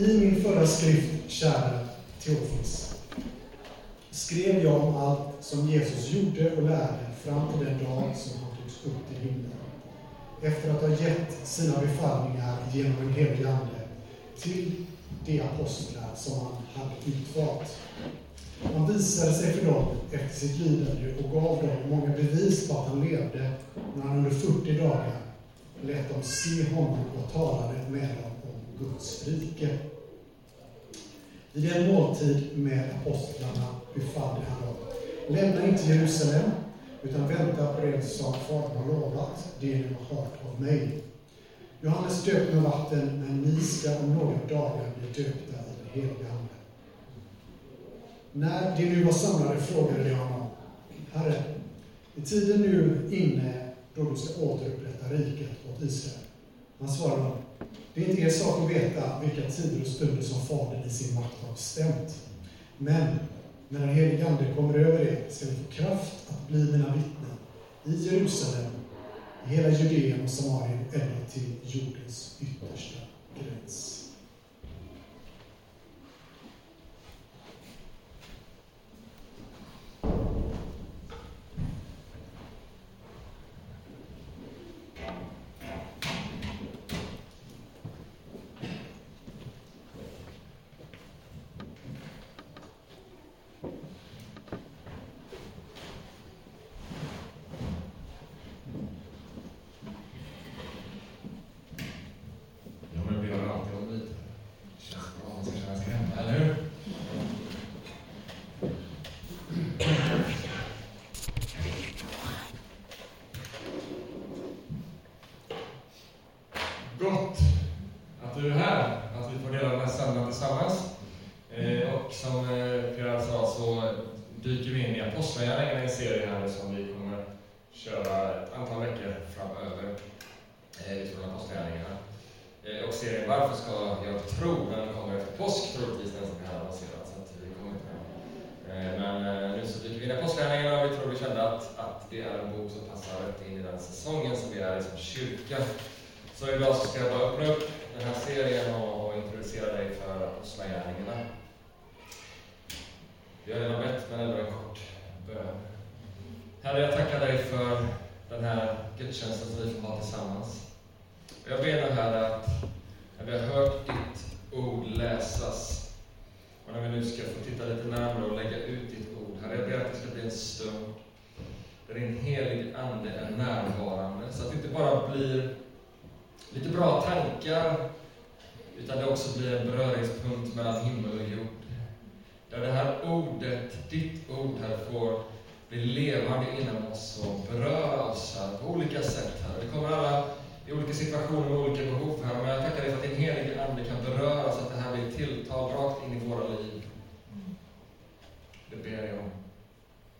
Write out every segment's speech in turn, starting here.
I min förra skrift, kära Teofilus, skrev jag om allt som Jesus gjorde och lärde fram till den dag som han togs upp till himlen. Efter att ha gett sina befallningar genom en helig Ande till de apostlar som han hade utvalt. Han visade sig för dem efter sitt lidande och gav dem många bevis på att han levde när han under 40 dagar lät dem se honom och talade med dem Guds rike. Vid en måltid med apostlarna befallde han dem, lämna inte Jerusalem, utan vänta på det som Fadern har lovat, det ni har hört av mig. Johannes döpte med vatten, men ni ska om några dagar bli döpta i den heliga Ande. När de nu var samlade frågade de honom, Herre, är tiden nu inne då du ska återupprätta riket åt Israel? Han svarade dem, det är inte er sak att veta vilka tider och stunder som Fadern i sin makt har bestämt. Men när den helige Ande kommer över er ska ni få kraft att bli mina vittnen i Jerusalem, i hela Judeen och Samarien eller till jordens yttersta gräns. Ja, men vi gör alltid om lite. Det känns bra, man ska känna sig hemma, eller hur? Gott att du är här, att vi får dela den här söndagen tillsammans. Eh, och som eh, Pierre sa så dyker vi in i Apostlagärningarna, en serie här som vi kommer köra ett antal veckor framöver eh, utifrån Apostlagärningarna. Eh, Eh, och serien Varför ska jag tro? Den kommer efter påsk troligtvis, den som vi har annonserat. Så att vi kommer inte med. Eh, men eh, nu så dyker vi in i Apostlagärningarna och vi tror vi kände att, att det är en bok som passar rätt in i den säsongen som vi är i som kyrka. Så idag så ska jag bara öppna upp den här serien och, och introducera dig för Apostlagärningarna. Vi har redan bett, men ändå en kort bön. Herre, jag tackar dig för den här gudstjänsten som vi får ha tillsammans. Jag ber nu Herre att när vi har hört ditt ord läsas och när vi nu ska få titta lite närmare och lägga ut ditt ord, Herre, jag ber att det ska bli en stund där din helige Ande är närvarande, så att det inte bara blir lite bra tankar, utan det också blir en beröringspunkt mellan himmel och jord. Där det här ordet, ditt ord här, får bli levande inom oss och beröra oss här på olika sätt. Här. Vi kommer alla i olika situationer och olika behov här, men jag tackar dig för att din helige Ande kan beröra så att det här blir tilltal rakt in i våra liv. Det ber jag om.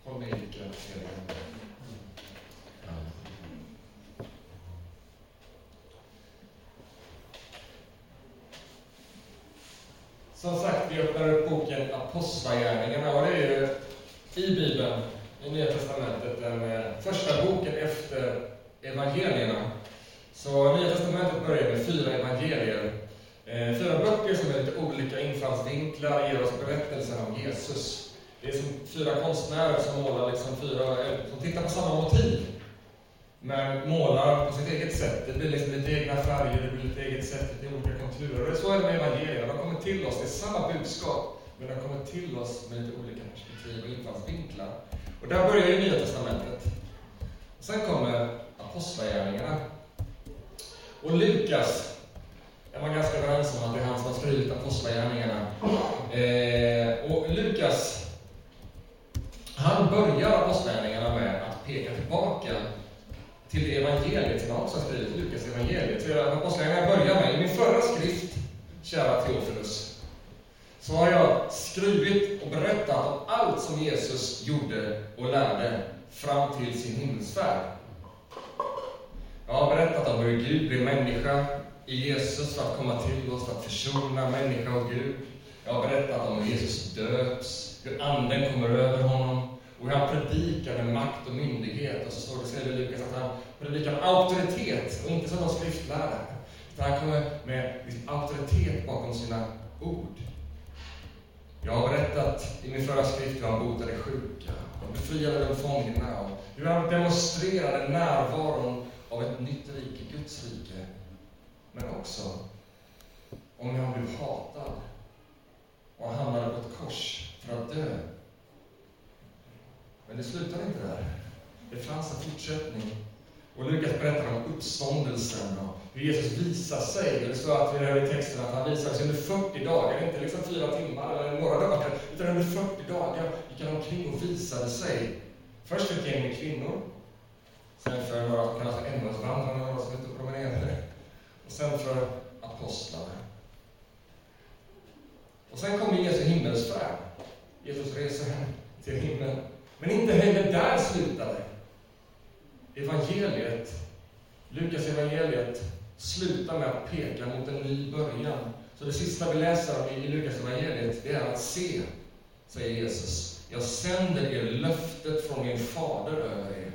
Håll mig i ditt grepp, helige Ande. Som sagt, vi öppnar upp boken Apostlagärningarna och det är ju i Bibeln, i Nya Testamentet, den eh, första boken efter evangelierna. Så Nya Testamentet börjar med fyra evangelier. Eh, fyra böcker som med lite olika infallsvinklar, ger oss berättelsen om Jesus. Det är som fyra konstnärer som målar liksom fyra, som tittar på samma motiv. Men målar på sitt eget sätt. Det blir liksom lite egna färger, det blir lite eget sätt, lite olika konturer. Så är det med evangelierna. De kommer till oss, det är samma budskap, men de kommer till oss med lite olika perspektiv och infallsvinklar. Och där börjar ju Nya Testamentet. Sen kommer Apostlagärningarna. Och Lukas är man ganska överens om att det är han som har skrivit Apostlagärningarna. Eh, och Lukas, han börjar Apostlagärningarna med att peka tillbaka till det evangeliet som han också har skrivit, Lukas evangeliet. Så Apostlagärningarna börjar med, i min förra skrift, kära Teofilus, så har jag skrivit och berättat om allt som Jesus gjorde och lärde fram till sin himmelsfärd. Jag har berättat om hur Gud blev människa i Jesus för att komma till oss, för att försona människa och Gud. Jag har berättat om hur Jesus döps, hur Anden kommer över honom och hur han predikar med makt och myndighet. Och så står det skrivet i Lukas att han predikar med auktoritet och inte som någon skriftlärare. Utan han kommer med liksom auktoritet bakom sina ord. Jag har berättat i min förra skrift hur han botade sjuka, och befriade de fångna och hur han demonstrerade närvaron av ett nytt rike, Guds rike. Men också om hur han blev hatad och hamnade på ett kors för att dö. Men det slutade inte där. Det fanns en fortsättning. Och Lukas berättar om uppståndelsen och hur Jesus visar sig. Det står att vi hör i texten att han visar sig under 40 dagar, inte liksom fyra timmar eller några dagar, utan under 40 dagar gick han omkring och visade sig. Först ett gäng med kvinnor, sen för några som kallas för några som är ute och promenerade, och sen för apostlarna. Och sen kommer Jesu himmelsfärd. Jesus reser hem till himlen. Men inte heller där slutade evangeliet, Lukas evangeliet slutar med att peka mot en ny början. Så det sista vi läser om i Lukas evangeliet, det är att se, säger Jesus. Jag sänder er löftet från min fader över er.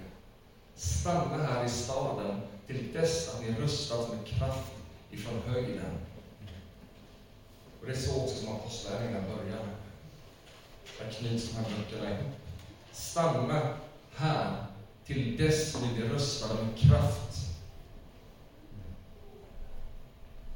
Stanna här i staden till dess att ni rustats med kraft ifrån höjden. Och det är så också som apostlärningarna börjar. Där knyts de här böckerna ihop. Stanna här till dess ni blir rustade med kraft.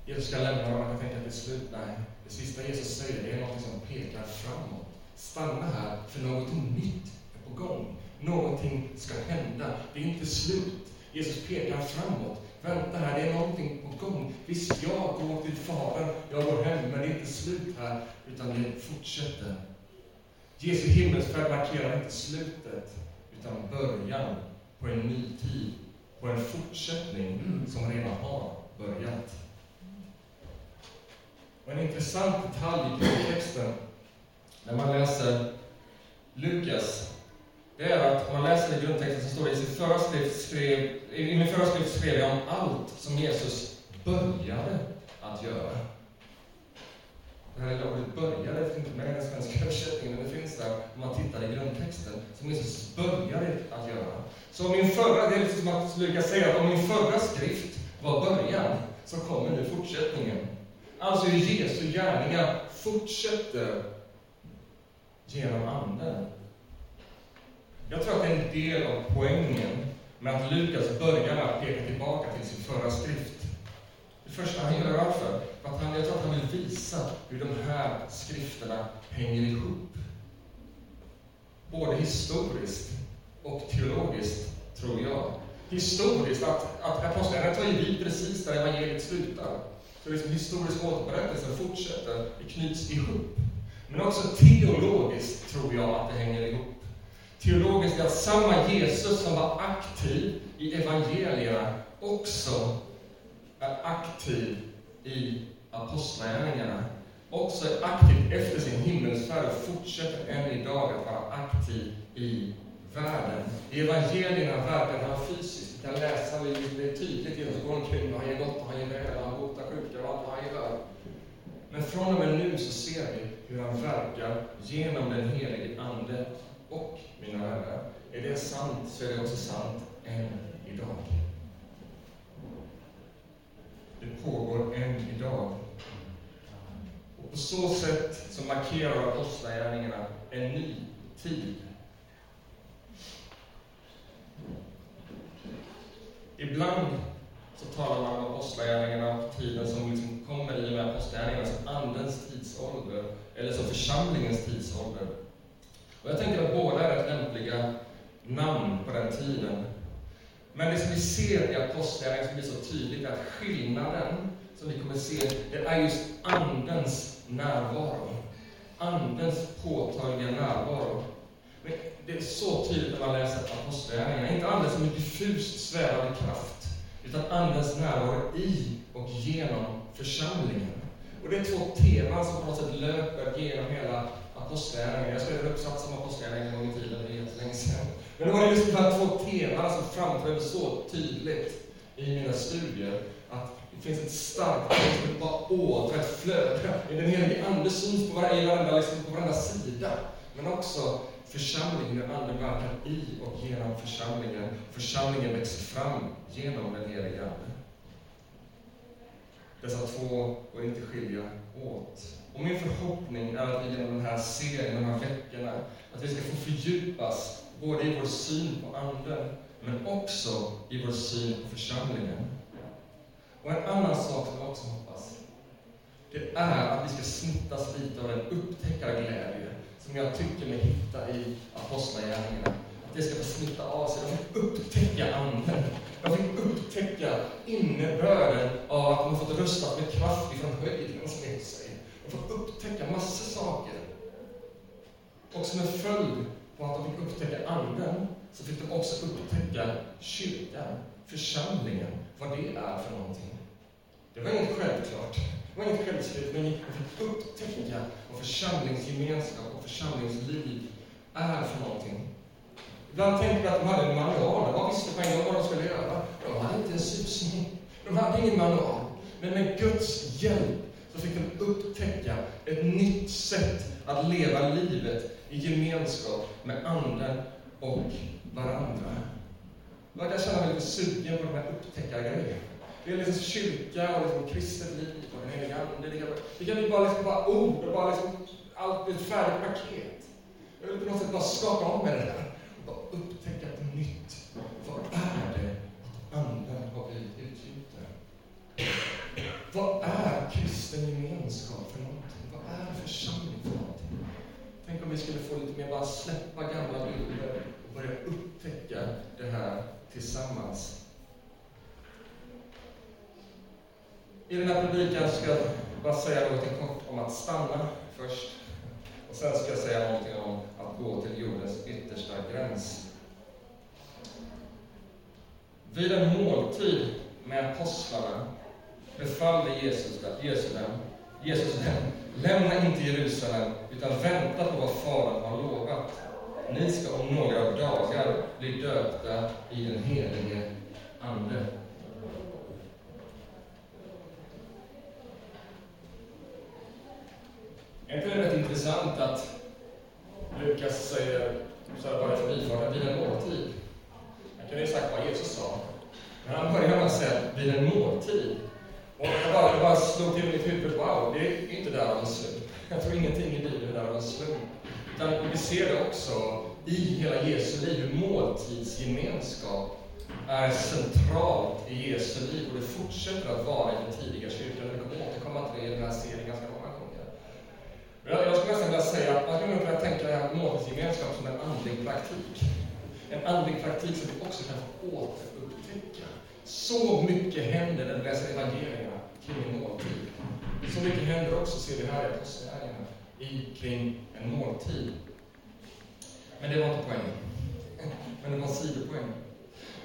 Jesus ska lämna dem, jag tänker att det är slut. Nej, det sista Jesus säger, det är något som pekar framåt. Stanna här, för något nytt är på gång. Någonting ska hända. Det är inte slut. Jesus pekar framåt. Vänta här, det är någonting på gång. Visst, jag går till Fadern, jag går hem, men det är inte slut här, utan det fortsätter. Jesu himmelsfärd markerar inte slutet, utan början på en ny tid, på en fortsättning som redan har börjat. Och en intressant detalj i texten, när man läser Lukas, det är att om man läser i grundtexten så står det i sin förra skrift skrev, i min förra skrift skrev jag om allt som Jesus började att göra. Det här lilla ordet började finns inte med i den svenska översättningen, men det finns där om man tittar i grundtexten, som Jesus började att göra. Så min förra, det är liksom att Lukas säger att om min förra skrift var början, så kommer nu fortsättningen. Alltså Jesu gärningar fortsätter genom Anden. Jag tror att det är en del av poängen med att Lukas börjar med att peka tillbaka till sin förra skrift. Det första han gör varför? För att han, jag tror att han vill visa hur de här skrifterna hänger ihop. Både historiskt och teologiskt, tror jag. Historiskt, att, att apostlagärningarna tar ju vid precis där evangeliet slutar. Så liksom historisk återberättelse fortsätter, det knyts ihop. Men också teologiskt tror jag att det hänger ihop. Teologiskt är att samma Jesus som var aktiv i evangelierna också är aktiv i apostlagärningarna. Också är aktiv efter sin himmelsfärd och fortsätter än idag att vara aktiv i världen. I evangelierna världen han fysiskt. Vi kan läsa, det är tydligt, Jesus går omkring och han ger gott och han ger väl, han botar sjuka och allt vad han gör. Men från och med nu så ser vi hur han verkar genom den helige Ande. Och, mina vänner, är det sant så är det också sant än idag. Det pågår än idag. Och på så sätt så markerar apostlagärningarna en ny tid. Ibland så talar man om apostlagärningarna, tiden som liksom kommer i och med apostlagärningarna, som Andens tidsålder, eller som församlingens tidsålder. Och jag tänker att båda är rätt lämpliga namn på den tiden. Men det som vi ser i apostlagärningarna som blir så tydligt är att skillnaden som vi kommer se, det är just Andens närvaro. Andens påtagliga närvaro. Men det är så tydligt när man läser apostlagärningarna. Inte Anden som en diffust svävande kraft, utan Andens närvaro i och genom församlingen. Och det är två teman som på något sätt löper genom hela apostlagärningarna. Jag skrev en uppsats om apostlagärningarna en gång i tiden, det är jättelänge sedan. Men det var just de här två teman som framträdde så tydligt i mina studier. Att det finns ett starkt, ett bara ådra, ett flöde. I Den helige Ande syns på varenda, liksom på varenda sida. Men också församlingen, den Anden verkar i och genom församlingen. Församlingen växer fram genom den helige Ande. Dessa två går inte skilja åt. Och min förhoppning är att vi genom den här serien, de här veckorna, att vi ska få fördjupas både i vår syn på Anden, men också i vår syn på församlingen. Och en annan sak som jag också hoppas, det är att vi ska smittas lite av den upptäckarglädje som jag tycker mig hitta i Apostlagärningarna. Det ska få smitta av sig. De fick upptäcka Anden. De fick upptäcka innebörden av att de har fått rösta med kraft ifrån höjden, och det sig. De får upptäcka massor saker. Och som en följd på att de fick upptäcka Anden, så fick de också upptäcka kyrkan, församlingen, vad det är för någonting. Det var inte självklart. Det var inget självskrivet, men de fick upptäcka vad församlingsgemenskap och församlingsliv är för någonting. Ibland tänker jag att de hade en manual. De visste på en gång vad de skulle göra. De hade inte en susning. De hade ingen manual. Men med Guds hjälp så fick de upptäcka ett nytt sätt att leva livet i gemenskap med Anden och varandra. Jag kan känna mig lite sugen på de här upptäckargrejerna. Det är liksom kyrka och liksom kristet liv och den heliga Ande. Det kan, det kan bli bara, liksom bara ord och bara liksom allt ett färdigt paket. Jag vill på något sätt bara skaka om med det där bara upptäcka på nytt. Vad är det att Anden har blivit utgjuten? Vad är kristen gemenskap för någonting? Vad är församling för någonting? Tänk om vi skulle få lite mer bara släppa gamla bilder och börja upptäcka det här tillsammans. I den här predikan ska jag bara säga något kort om att stanna först. Och sen ska jag säga någonting om att gå till jordens yttersta gräns. Vid en måltid med apostlarna befallde Jesus, Jesus dem, Jesus dem, lämna inte Jerusalem, utan vänta på vad Fadern har lovat. Ni ska om några dagar bli döpta i den helige Ande. Är inte det rätt intressant att Lukas säger, så här bara förbifarten, vid en måltid? Han kunde ju sagt vad Jesus sa. Men han börjar med att säga, vid en måltid. Och jag bara, jag bara slog till mitt huvud, wow, det är inte där av en slump. Jag tror ingenting i Bibeln är där av en slump. Utan vi ser det också i hela Jesu liv, hur måltidsgemenskap är centralt i Jesu liv och det fortsätter att vara i den tidiga kyrkan. Vi kommer återkomma till det i den här serien ganska ofta. Jag, jag skulle nästan vilja säga att man skulle nog kunna tänka måltidsgemenskap som en andlig praktik. En andlig praktik som vi också kan få återupptäcka. Så mycket händer när vi läser evangelierna kring en måltid. Så mycket händer också, ser vi här i Apostlagärningarna, kring en måltid. Men det var inte poängen. Men det var en sidopoäng.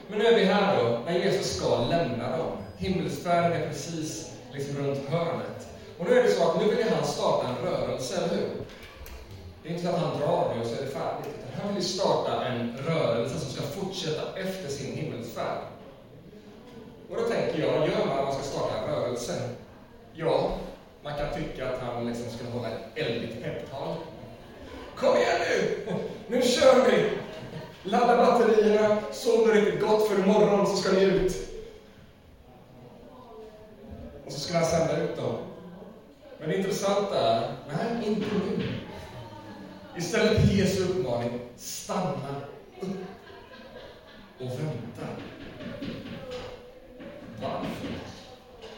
Men nu är vi här då, när Jesus ska lämna dem. Himmelsfärden är precis liksom runt hörnet. Och nu är det så att nu vill han starta en rörelse, eller hur? Det är inte så att han drar nu och så är det färdigt. Han vill starta en rörelse som ska fortsätta efter sin himmelsfärd. Och då tänker jag, vad gör man om man ska starta en rörelse? Ja, man kan tycka att han liksom skulle hålla ett eldigt pepptal. Kom igen nu! Nu kör vi! Ladda batterierna, sov riktigt gott för imorgon så ska ni ut. Och så ska han sända ut dem. Men det intressanta är, nej, inte nu. Istället är Jesu uppmaning, stanna upp och vänta. Varför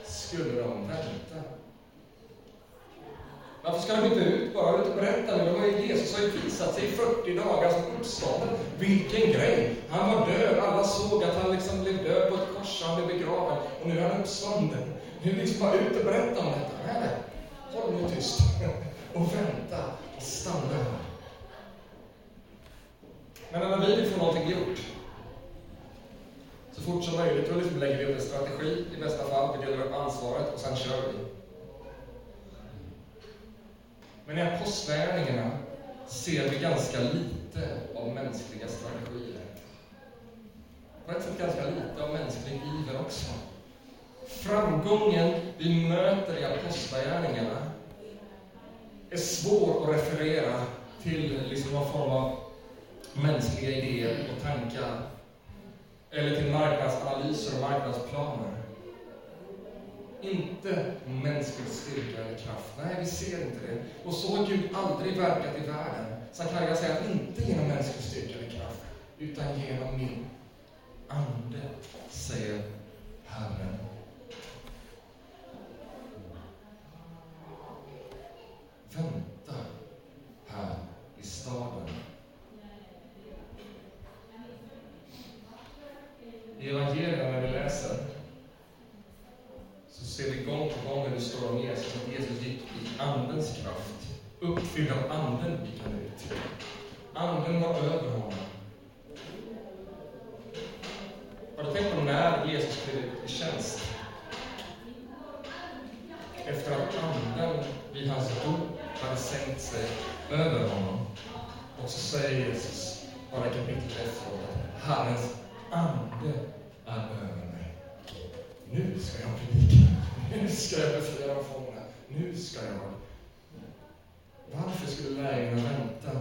skulle de vänta? Varför ska de inte ut bara? Ut och berätta nu. De har ju, Jesus har ju visat sig i 40 dagar som uppstånden. Vilken grej! Han var död. Alla såg att han liksom blev död på ett kors. Han blev begraven. Och nu är han uppstånden. Nu liksom bara ut och berätta om detta. Nej, nej. Håll nu tyst. Och vänta. Och stanna här. Men när vi vill få någonting gjort, så fort som möjligt, då liksom lägger vi upp en strategi i bästa fall. Vi delar upp ansvaret och sen kör vi. Men i Apostlagärningarna ser vi ganska lite av mänskliga strategier. På ett sätt ganska lite av mänsklig iver också. Framgången vi möter i Apostlagärningarna är svår att referera till liksom någon form av mänskliga idéer och tankar eller till marknadsanalyser och marknadsplaner. Inte mänsklig styrka eller kraft. Nej, vi ser inte det. Och så har Gud aldrig verkat i världen. Sakarja säger att inte genom mänsklig styrka eller kraft, utan genom min ande, säger Herren. Vänta här i staden. I evangelierna när vi läser så ser vi gång på gång när det står om Jesus att Jesus gick i Andens kraft. Uppfylld av Anden gick han ut. Anden var över honom. Har du tänkt på när Jesus klev ut i tjänst? Efter att Anden vid hans dop hade sänkt sig över honom. Och så säger Jesus, bara kapitlet efteråt, att Herrens ande är över mig. Nu ska jag predika. Nu ska jag befria de fångna. Nu ska jag. Varför skulle lärjungarna vänta?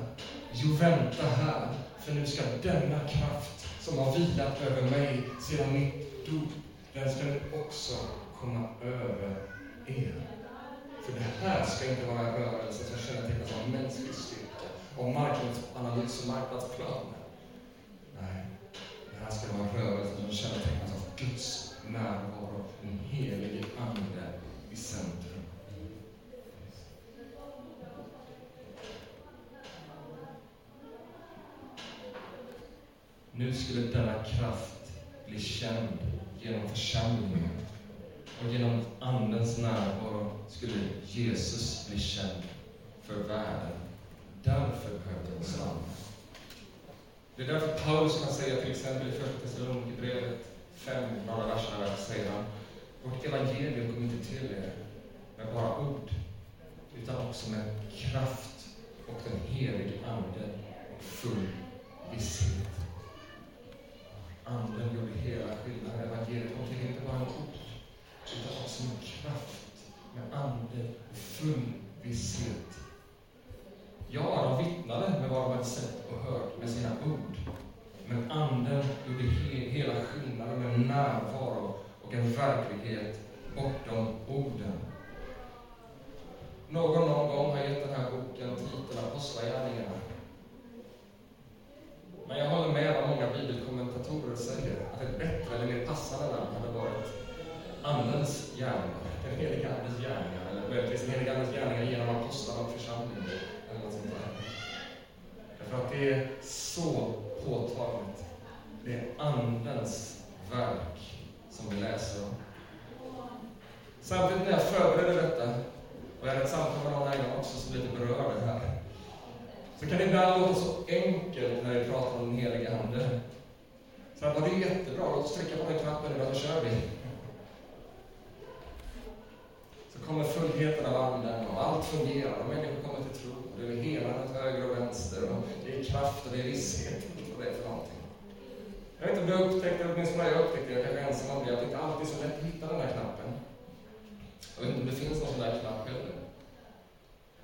Jo, vänta här, för nu ska denna kraft som har vilat över mig sedan mitt dop, den ska nu också komma över er. För det här ska inte vara en rörelse som kännetecknas av mänsklig styrka, och marknadsanalys och marknadsplan. Nej, det här ska vara en rörelse som kännetecknas av Guds närvaro, den helige Ande i centrum. Nu skulle denna kraft bli känd genom församlingen. Och genom Andens närvaro skulle Jesus bli känd för världen. Därför behövdes han. Det är därför Paulus kan säga till exempel i Första Thessalonikerbrevet 5, några verser där, säger han Vårt evangelium kom inte till er med bara ord, utan också med kraft och den helige Ande och full visshet. Anden gjorde hela skillnaden. Evangeliet kom till inte bara ord, utan har med kraft, med ande och full visshet. Ja, de vittnade med vad de hade sett och hört med sina ord. Men Anden gjorde he hela skillnaden med närvaro och en verklighet bortom orden. Någon någon gång har gett den här boken titeln Apostlagärningarna. Men jag håller med vad många bibelkommentatorer säger, att ett bättre eller mer passande namn hade varit Andens gärningar, den heliga Andens gärningar, eller möjligtvis den heliga Andens gärningar genom apostlarna och församlingen, eller något sånt där. Därför att det är så påtagligt. Det är Andens verk som vi läser om. Samtidigt när jag förberedde detta, och jag hade ett samtal med någon annan också som lite berörde det här, så kan det ibland låta så enkelt när vi pratar om den heliga Ande. Så att, det är jättebra, låt oss trycka på den knappen nu, då kör vi. Så kommer fullheten av Anden och allt fungerar och människor kommer till tro. Och det är helandet höger och vänster och det är kraft och det är visshet. och det är för någonting. Jag vet inte om du har upptäckt det, åtminstone jag upptäckte det, jag kanske är ensam om det, att det inte alltid är så lätt att hitta den där knappen. Jag vet inte om det finns någon sån där knapp heller.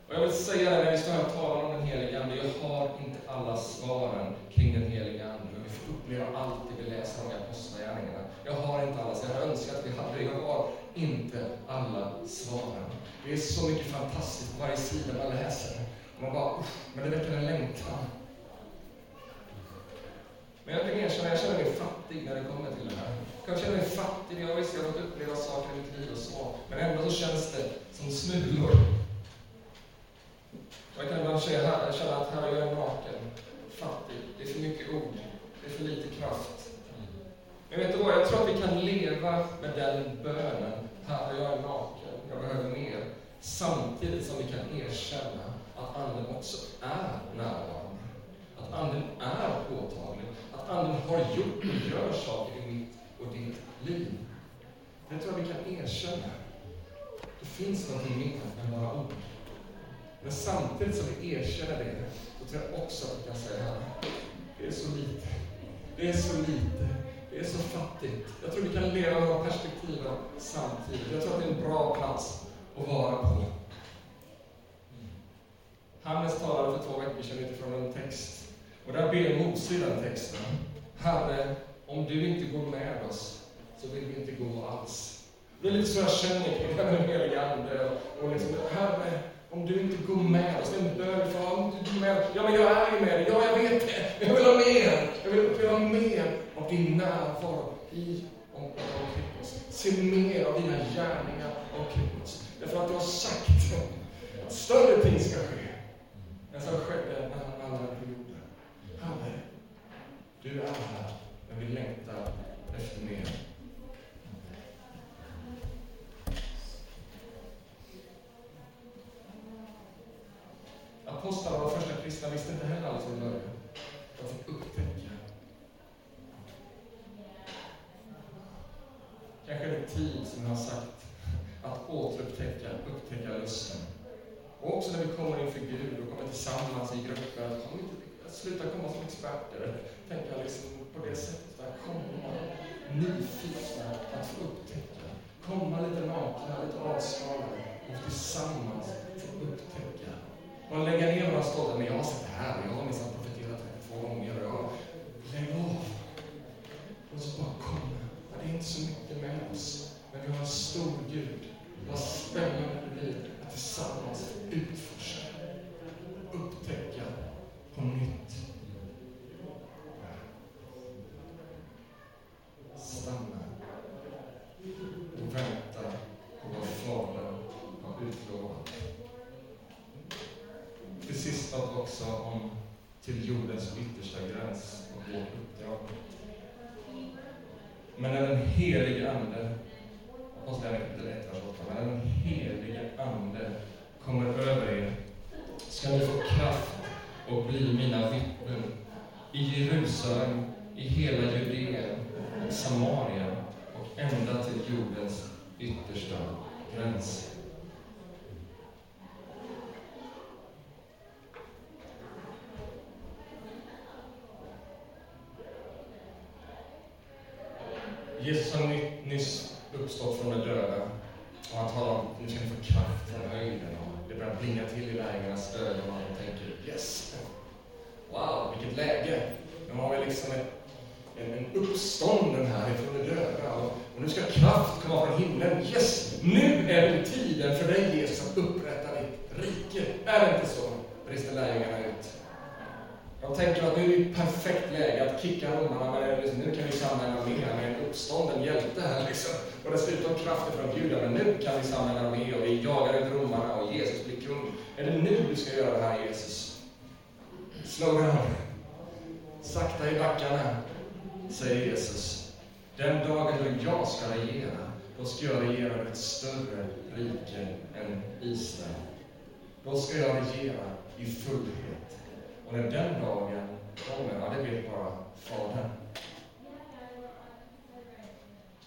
Och jag vill säga det när vi står här och talar om den heliga Ande, jag har inte alla svaren kring den heliga Ande upplever alltid uppleva allt det vi läser om i Apostlagärningarna. Jag har inte alla, så jag önskar att vi hade det. Jag har inte alla svaren. Det är så mycket fantastiskt på varje sida man läser. Man bara, men det väcker en längtan. Men jag kan erkänna, jag känner mig fattig när det kommer till det här. Jag kan känna mig fattig, jag visst jag har fått uppleva saker i mitt liv och så, men ändå så känns det som smulor. Jag kan ibland känna att här är jag naken, fattig, det är för mycket ord, det är för lite kraft. Men vet du vad, jag tror att vi kan leva med den bönen, här är jag naken, jag behöver mer, samtidigt som vi kan erkänna att Anden också är närvarande. Att Anden är påtaglig, att Anden har gjort och gör saker i mitt och ditt liv. Det tror jag vi kan erkänna. Det finns någonting mer än bara ord. Men samtidigt som vi erkänner det, så tror jag också att vi kan säga det är så lite. Det är så lite. Det är så fattigt. Jag tror vi kan leva med de perspektiven samtidigt. Jag tror att det är en bra plats att vara på. Hannes talade för två veckor sedan utifrån en text. Och där ber Mose i den texten. Herre, om du inte går med oss, så vill vi inte gå alls. Det är lite så jag känner kring den heliga Ande. Och liksom, Herre, om du inte går med oss, en bön för om du går med Ja, men jag är ju med dig. Ja, jag vet det. Jag vill ha mer. Jag vill, ha mer av din närvaro i och omkring oss. Se mer av dina gärningar omkring oss. Därför att du har sagt att större ting ska ske än som skedde när han vandrade på jorden. Herre, du är här, men vi längtar efter mer. Apostlarna och de första kristna visste inte heller allt från början. De fick upptäcka. Kanske är det tid, som jag har sagt, att återupptäcka, upptäcka lusten. Och också när vi kommer inför Gud och kommer tillsammans i grupper, att sluta komma som experter, tänka liksom på det sättet, att komma nyfikna att få upptäcka. Komma lite nakna, lite avskalade och tillsammans få upptäcka Bara lägga ner några stolta, men jag har sett det här, jag har minsann profeterat två gånger. Och lägg av. Låt oss bara komma. Det är inte så mycket med oss, men vi har en stor Gud. Vad spännande det blir att tillsammans utforska, upptäcka på nytt. Stanna och vänta på vad Fadern har utlovat till sist också om till jordens yttersta gräns och vårt uppdrag. Men när den helige Ande, Apostlagärningarna kapitel 1, vers 8, men när den helige Ande kommer över er ska ni få kraft och bli mina vittnen i Jerusalem, i hela Judeen och Samarien och ända till jordens yttersta gräns. Jesus har nyss uppstått från de döda och han talar om nu ska ni få kraft från höjden. Och det börjar blinga till i lärjungarnas ögon och de tänker yes, wow, vilket läge. Nu har vi liksom ett, en, en uppstånden här ifrån de döda och, och nu ska kraft komma från himlen. Yes, nu är det tiden för dig Jesus att upprätta ditt rike. Är det inte så? brister lärjungarna och tänker att nu är det perfekt läge att kicka romarna, med liksom, nu kan vi samla en armé med en uppstånden hjälte här liksom. Och dessutom krafter från Gud, men nu kan vi samla en armé och vi jagar ut romarna och Jesus blir kung. Är det nu du ska göra det här Jesus? Slow down. Sakta i backarna, säger Jesus. Den dagen då jag ska regera, då ska jag regera över ett större rike än Israel. Då ska jag regera i fullhet. Och när den dagen kommer, ja, det vet bara Fadern.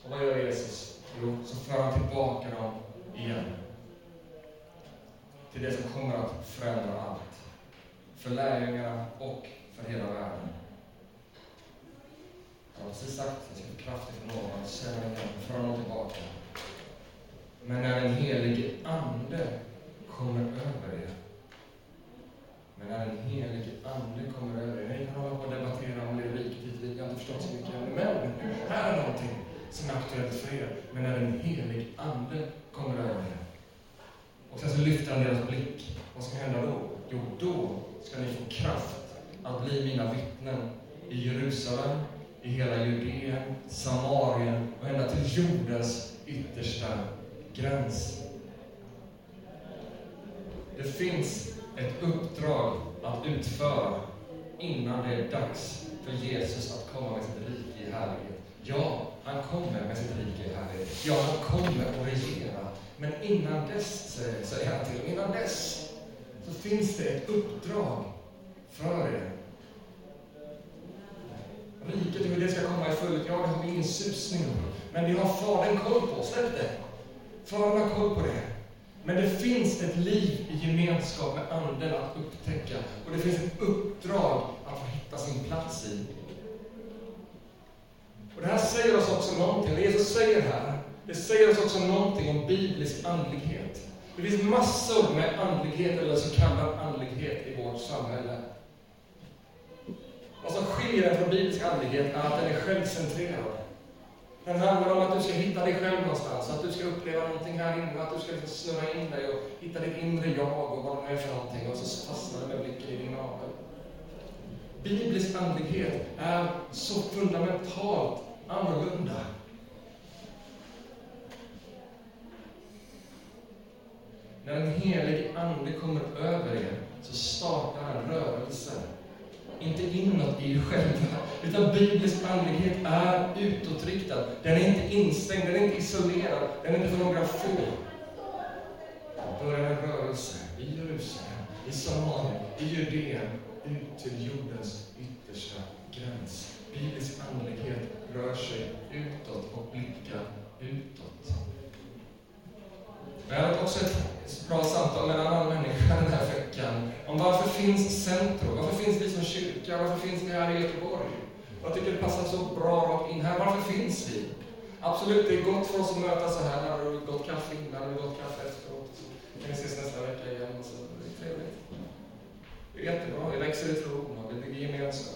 Och vad gör Jesus? Jo, så för han tillbaka dem igen. Till det som kommer att förändra allt. För lärjungarna och för hela världen. Jag har precis sagt att jag ska kraftigt för någon, att känna igen, föra honom tillbaka. Men när den helige Ande kommer över er, men när den helige Ande kommer över er, Jag kan hålla på och debattera om det riket hit vi jag har inte förstått så mycket än. men här är någonting som är aktuellt för er. Men när den helige Ande kommer över er, och sen så lyfter han deras blick, vad ska hända då? Jo, då ska ni få kraft att bli mina vittnen i Jerusalem, i hela Judeen, Samarien och ända till jordens yttersta gräns. Det finns ett uppdrag att utföra innan det är dags för Jesus att komma med sitt rike i härlighet. Ja, han kommer med sitt rike i härlighet. Ja, han kommer att regera. Men innan dess, säger han till innan dess så finns det ett uppdrag för er. Riket, hur det ska komma i fullt, ja, det har vi ingen susning om. Men vi har Fadern koll på, släpp det. Fadern har koll på det. Men det finns ett liv i gemenskap med Anden att upptäcka. Och det finns ett uppdrag att få hitta sin plats i. Och det här säger oss också någonting, det Jesus säger här, det säger oss också någonting om biblisk andlighet. Det finns massor med andlighet, eller så kallad andlighet, i vårt samhälle. Vad som skiljer den från biblisk andlighet är att den är självcentrerad. Den handlar om att du ska hitta dig själv någonstans, att du ska uppleva någonting här inne, att du ska liksom snurra in dig och hitta ditt inre jag och vad det är för någonting. Och så fastnar du med blicken i din navel. Biblisk andlighet är så fundamentalt annorlunda. När en helig Ande kommer över er så startar han rörelsen inte inåt i er själva, utan biblisk andlighet är utåtriktad. Den är inte instängd, den är inte isolerad, den är inte för några få. Börja en rörelse i Jerusalem, i Samarien, i Judeen, ut till jordens yttre gräns. Biblisk andlighet rör sig utåt och blickar utåt. Jag har också ett bra samtal med en annan människa den här veckan om varför finns Centro? Varför finns vi som kyrka? Varför finns vi här i Göteborg? Jag tycker det passar så bra rakt in här. Varför finns vi? Absolut, det är gott för oss att mötas så här. Här har du gott kaffe innan och gott kaffe efteråt. Så kan vi ses nästa vecka igen. Och så. Det är trevligt. Det är jättebra. Vi växer i tron och vi bygger gemenskap.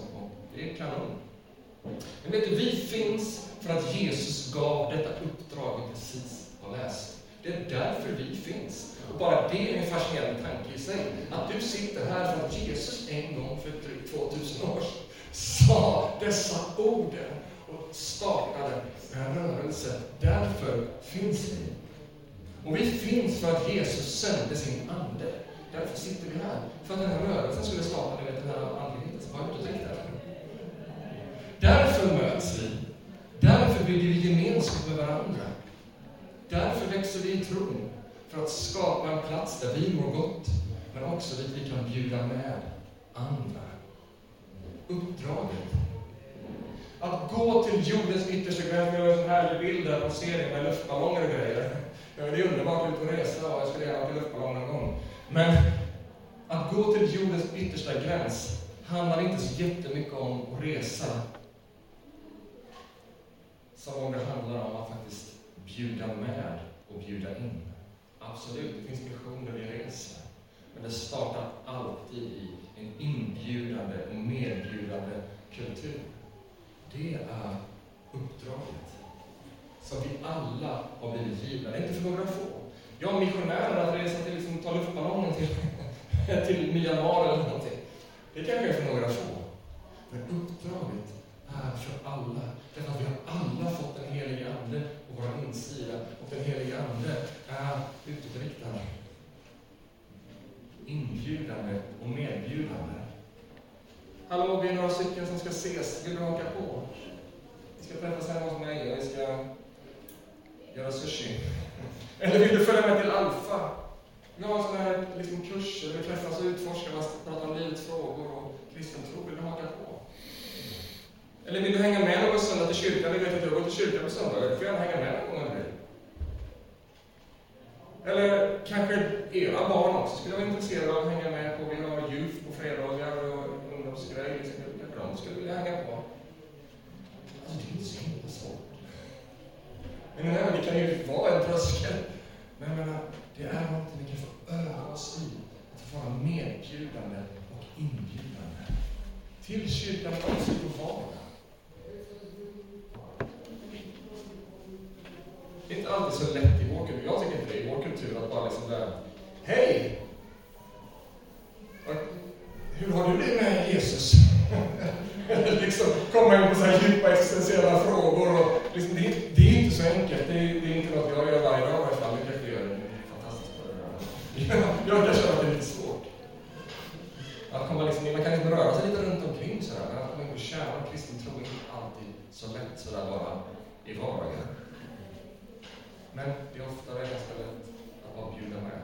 Det är kanon. Men vet du, vi finns för att Jesus gav detta uppdrag vi precis har läst. Det är därför vi finns. Och bara det är en fascinerande tanke i sig. Att du sitter här för att Jesus en gång för drygt 2000 år sedan sa dessa orden och startade en rörelse. Därför finns vi. Och vi finns för att Jesus sände sin Ande. Därför sitter vi här. För att den här rörelsen skulle starta, du vet, den här andligheten som var utåtriktad. Därför möts vi. Därför bygger vi gemenskap med varandra. Därför växer vi i tron, för att skapa en plats där vi mår gott, men också dit vi kan bjuda med andra. Uppdraget. Att gå till jordens yttersta gräns, vi har en sån härlig bild där på serien med luftballonger och grejer. Ja, det är underbart ut och resa och jag skulle gärna till luftballong någon gång. Men att gå till jordens yttersta gräns handlar inte så jättemycket om att resa, som om det handlar om att faktiskt bjuda med och bjuda in. Absolut, det finns missioner i reser. Men det startar alltid i en inbjudande och medbjudande kultur. Det är uppdraget. Som vi alla har blivit givna. Det är inte för några få. Jag missionärer att resa till, liksom, ta luftballongen till, till Myanmar eller någonting. Det kanske är för några få. Men uppdraget är för alla. Därför att vi har alla fått den helige Ande på vår insida. Och den helige Ande är utåtriktad. Inbjudande och medbjudande. Hallå, vi är några stycken som ska ses. Vill du haka på? Vi ska träffas hemma hos mig och vi ska göra sushi. Eller vill du följa med till Alfa? Vi har sådana här liksom, kurser, vi träffas och utforskar, pratar om livets frågor och kristen tro. Vill du haka på? Eller vill du hänga med någon söndag till kyrkan? Vi vet att jag går till kyrkan på söndagar. Du får gärna hänga med någon gång om du eller kanske era barn också skulle vara intresserade av att hänga med på. Vi har youth på fredagar och ungdomsgrej. Kanske de skulle vilja hänga på. Alltså, det är inte så himla svårt. Men nej, det kan ju vara en tröskel. Men jag menar, det är någonting vi kan få öva oss i. Att få vara medbjudande och inbjudande. Till kyrkan också på vardag. Det är inte alltid så lätt i vår kultur. Jag tycker inte det i vår kultur att bara liksom där, Hej! Hur har du det med Jesus? Eller liksom komma in på så här djupa existentiella frågor. Och liksom, det, är, det är inte så enkelt. Det är, det är inte något jag gör varje dag i alla fall. Det kanske gör det fantastiskt på det. Jag kan känna att det är lite svårt. Att komma liksom, man kan inte röra sig lite runt omkring sådär, men att komma in på kärnan kristen tro är inte alltid så lätt sådär bara i vardagen. Men det är ofta ganska lätt att bara bjuda med.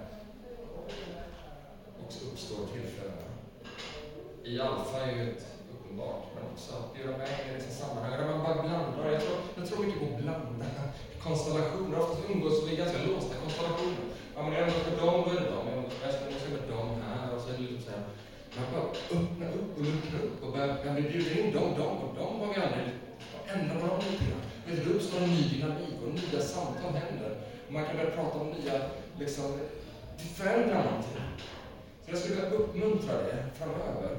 Och så uppstår tillfällena. I Alfa är ju ett uppenbart, men också att bjuda med i liksom sammanhang där man bara blandar. Jag tror, jag tror mycket på att blanda konstellationer. Oftast umgås vi i ganska låsta konstellationer. Ja, men jag umgås med dem, då är det dem. Jag umgås bäst med dem här. Och så är det liksom så här. Man bara öppnar upp och luckrar upp och börjar, kan vi bjuda in dem, dem och dem har vi aldrig ändra dem lite grann. Det uppstår en ny dynamik och nya samtal händer. Och man kan börja prata om nya, liksom, förändra någonting. Så jag skulle vilja uppmuntra dig framöver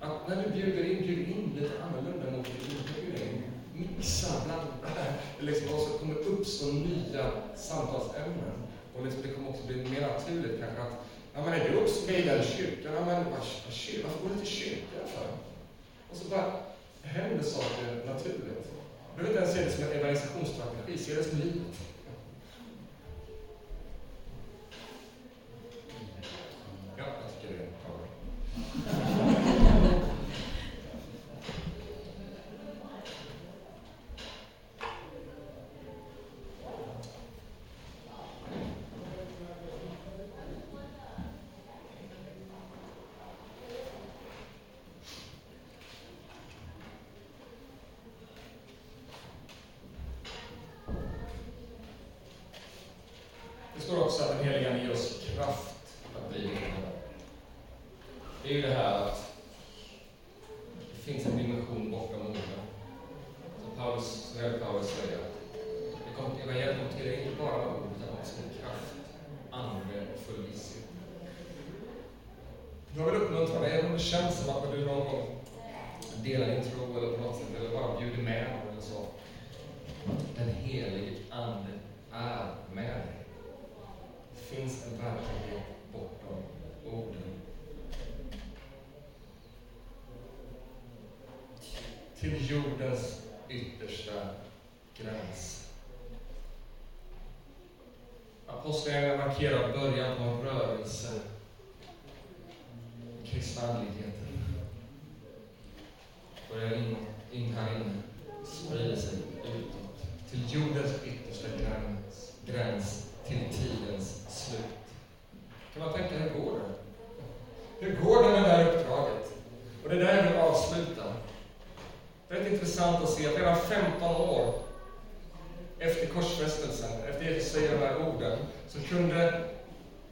att när du bjuder in, bjud in lite annorlunda mot din inbjudning. mixa, blanda. Liksom, och så kommer uppstå nya samtalsämnen. Och liksom, det kommer också bli mer naturligt kanske att, ja men är du också med i den kyrkan? Ja men varför går du till kyrkan för? Och så bara händer saker naturligt. Behöver inte ens se det som en evangelisationsstrategi, se det som livet. Ja, jag tycker det är bra. Det står också att den helige Ande ger oss kraft att bli levande. Det är ju det här att det finns en dimension bortom orden. Som Paulus, som väl Paulus säger, att det kom, evangeliet kom till er inte bara med ord, utan också med kraft, ande och full visshet. Jag vill uppmuntra dig, även om det känns som att när du någon gång delar din tro eller på något sätt, eller bara bjuder med någon eller så. Den helige Ande är med dig. Det finns en verklighet bortom orden. Till jordens yttersta gräns. Apostlagärningarna markerar början på en rörelse kristna andligheten. Börjar in, in här inne, sprider sig utåt. Till jordens yttersta gräns, gräns till tidens slut. Kan man tänka, hur går det? Hur går det med det här uppdraget? Och det är där jag vill avsluta. Det är intressant att se att redan 15 år efter korsfästelsen, efter Jesus säger de här orden, så kunde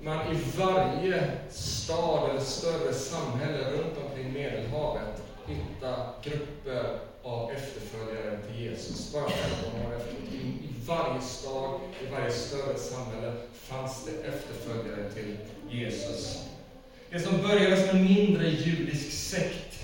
man i varje stad eller större samhälle runt omkring Medelhavet hitta grupper av efterföljare till Jesus. Bara 15 år efter. I, varje stad, i varje större samhälle fanns det efterföljare till Jesus. Det som började som en mindre judisk sekt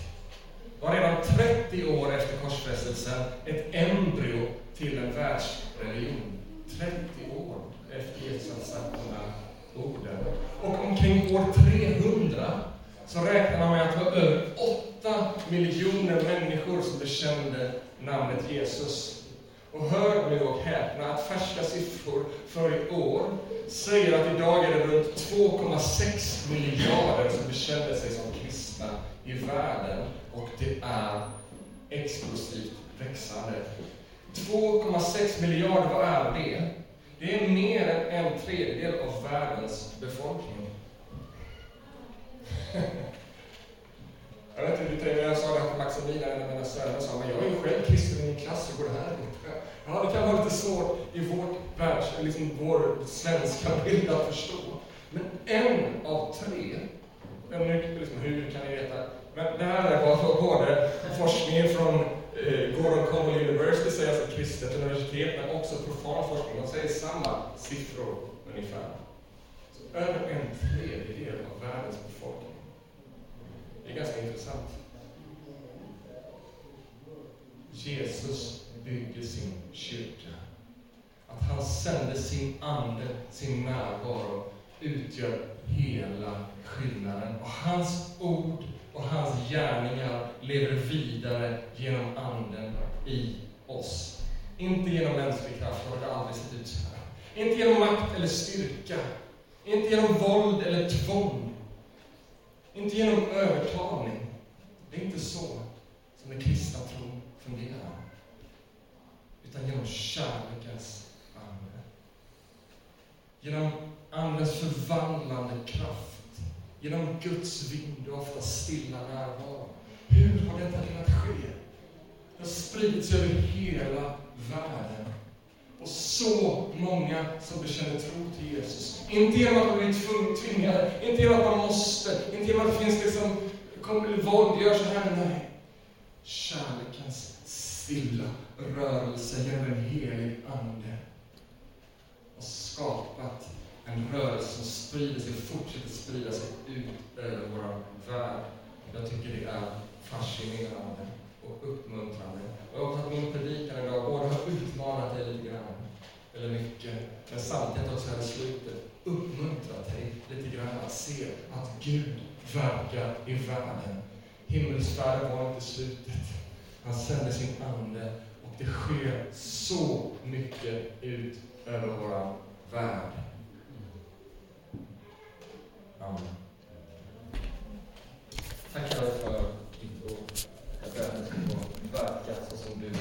var redan 30 år efter korsfästelsen ett embryo till en världsreligion. 30 år efter Jesus hade här orden. Och omkring år 300 så räknar man med att det var över 8 miljoner människor som bekände namnet Jesus. Och hör nu och häpna att färska siffror för i år säger att idag är det runt 2,6 miljarder som bekänner sig som kristna i världen. Och det är explosivt växande. 2,6 miljarder, vad är det? Det är mer än en tredjedel av världens befolkning. Jag vet inte hur du tänker, jag sa det här till Maximilian, en av mina söner, sa men jag är ju själv kristen i min klass, hur går det här ihop? Ja, det kan vara lite svårt i vårt världs, liksom vår svenska bild att förstå. Men en av tre, men nu, liksom, hur kan ni veta? Men det här är vad både forskningen från Gordon Conwell University säger, alltså kristet universitet, men också profan forskning, de säger samma siffror ungefär. Så över en tredjedel av världens befolkning. Det är ganska intressant. Jesus bygger sin kyrka. Att han sänder sin ande, sin närvaro, utgör hela skillnaden. Och hans ord och hans gärningar lever vidare genom anden i oss. Inte genom mänsklig kraft, har det aldrig sett ut så här. Inte genom makt eller styrka. Inte genom våld eller tvång. Inte genom övertalning. Det är inte så som den kristna tron fungerar. Utan genom kärlekens ande. Genom Andens förvandlande kraft. Genom Guds vind och ofta stilla närvaro. Hur har detta kunnat ske? Det har spridits över hela världen. Och så många som bekänner tro till Jesus. Inte genom att man blir tvingade, inte genom att man måste, inte genom att det finns liksom, våld, gör så här. Nej. Kärlekens stilla rörelse genom en helig Ande har skapat en rörelse som sprider sig, fortsätter sprida sig ut över vår värld. Jag tycker det är fascinerande och uppmuntrande. Och jag hoppas att min predikan idag både har utmanat dig lite grann, eller mycket, men samtidigt också här i slutet uppmuntrat dig lite grann att se att Gud verkar i världen. Himmelsfärden var inte slutet. Han sände sin Ande och det sker så mycket ut över vår värld. Ja. Tack Kalle för ditt. Jag ber att du ska få verka så som du vill.